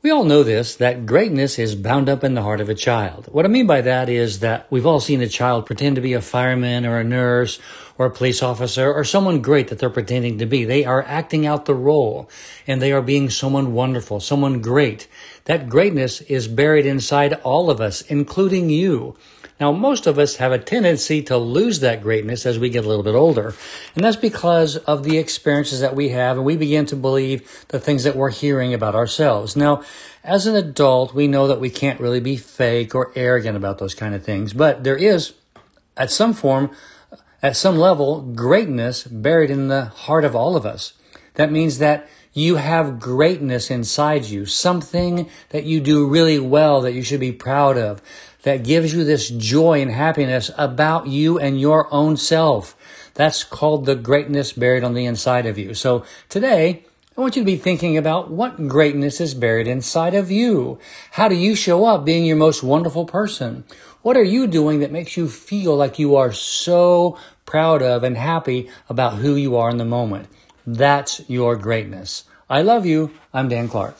We all know this, that greatness is bound up in the heart of a child. What I mean by that is that we've all seen a child pretend to be a fireman or a nurse or a police officer or someone great that they're pretending to be. They are acting out the role and they are being someone wonderful, someone great. That greatness is buried inside all of us, including you. Now, most of us have a tendency to lose that greatness as we get a little bit older. And that's because of the experiences that we have and we begin to believe the things that we're hearing about ourselves. Now, as an adult, we know that we can't really be fake or arrogant about those kind of things, but there is, at some form, at some level, greatness buried in the heart of all of us. That means that you have greatness inside you, something that you do really well that you should be proud of, that gives you this joy and happiness about you and your own self. That's called the greatness buried on the inside of you. So today, I want you to be thinking about what greatness is buried inside of you. How do you show up being your most wonderful person? What are you doing that makes you feel like you are so proud of and happy about who you are in the moment? That's your greatness. I love you. I'm Dan Clark.